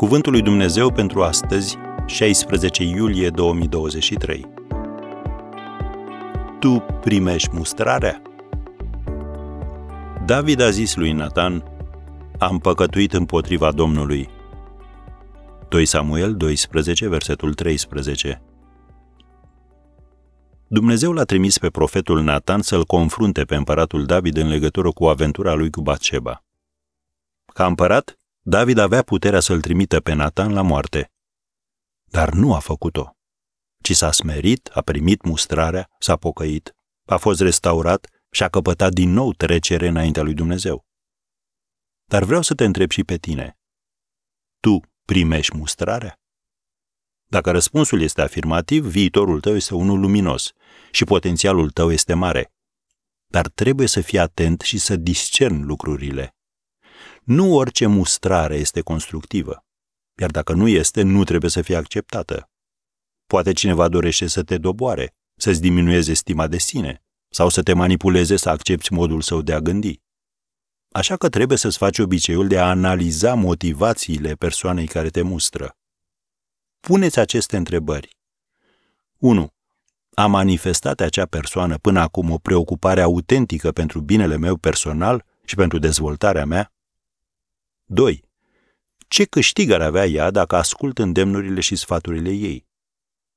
Cuvântul lui Dumnezeu pentru astăzi, 16 iulie 2023. Tu primești mustrarea? David a zis lui Nathan, am păcătuit împotriva Domnului. 2 Samuel 12, versetul 13. Dumnezeu l-a trimis pe profetul Nathan să-l confrunte pe împăratul David în legătură cu aventura lui cu Batșeba. Ca împărat, David avea puterea să-l trimită pe Nathan la moarte. Dar nu a făcut-o, ci s-a smerit, a primit mustrarea, s-a pocăit, a fost restaurat și a căpătat din nou trecere înaintea lui Dumnezeu. Dar vreau să te întreb și pe tine. Tu primești mustrarea? Dacă răspunsul este afirmativ, viitorul tău este unul luminos și potențialul tău este mare. Dar trebuie să fii atent și să discerni lucrurile. Nu orice mustrare este constructivă, iar dacă nu este, nu trebuie să fie acceptată. Poate cineva dorește să te doboare, să-ți diminueze stima de sine sau să te manipuleze să accepti modul său de a gândi. Așa că trebuie să-ți faci obiceiul de a analiza motivațiile persoanei care te mustră. Puneți aceste întrebări. 1. A manifestat acea persoană până acum o preocupare autentică pentru binele meu personal și pentru dezvoltarea mea? 2. Ce câștig ar avea ea dacă ascult îndemnurile și sfaturile ei?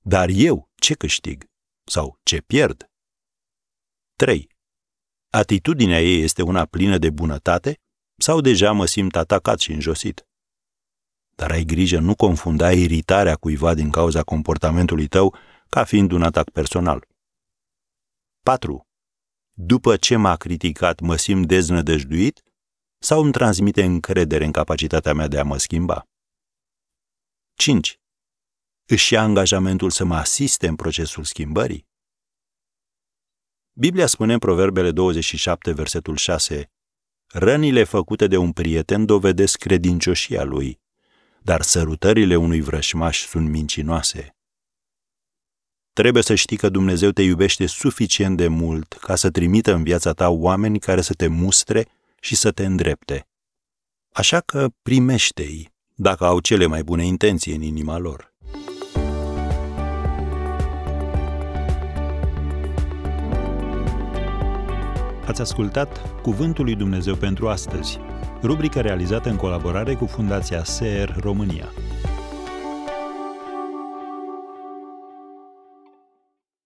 Dar eu ce câștig? Sau ce pierd? 3. Atitudinea ei este una plină de bunătate sau deja mă simt atacat și înjosit? Dar ai grijă nu confunda iritarea cuiva din cauza comportamentului tău ca fiind un atac personal. 4. După ce m-a criticat, mă simt deznădăjduit sau îmi transmite încredere în capacitatea mea de a mă schimba? 5. Își ia angajamentul să mă asiste în procesul schimbării? Biblia spune în Proverbele 27, versetul 6, Rănile făcute de un prieten dovedesc credincioșia lui, dar sărutările unui vrășmaș sunt mincinoase. Trebuie să știi că Dumnezeu te iubește suficient de mult ca să trimită în viața ta oameni care să te mustre și să te îndrepte. Așa că primește-i, dacă au cele mai bune intenții în inima lor. Ați ascultat Cuvântul lui Dumnezeu pentru astăzi, rubrica realizată în colaborare cu Fundația SER România.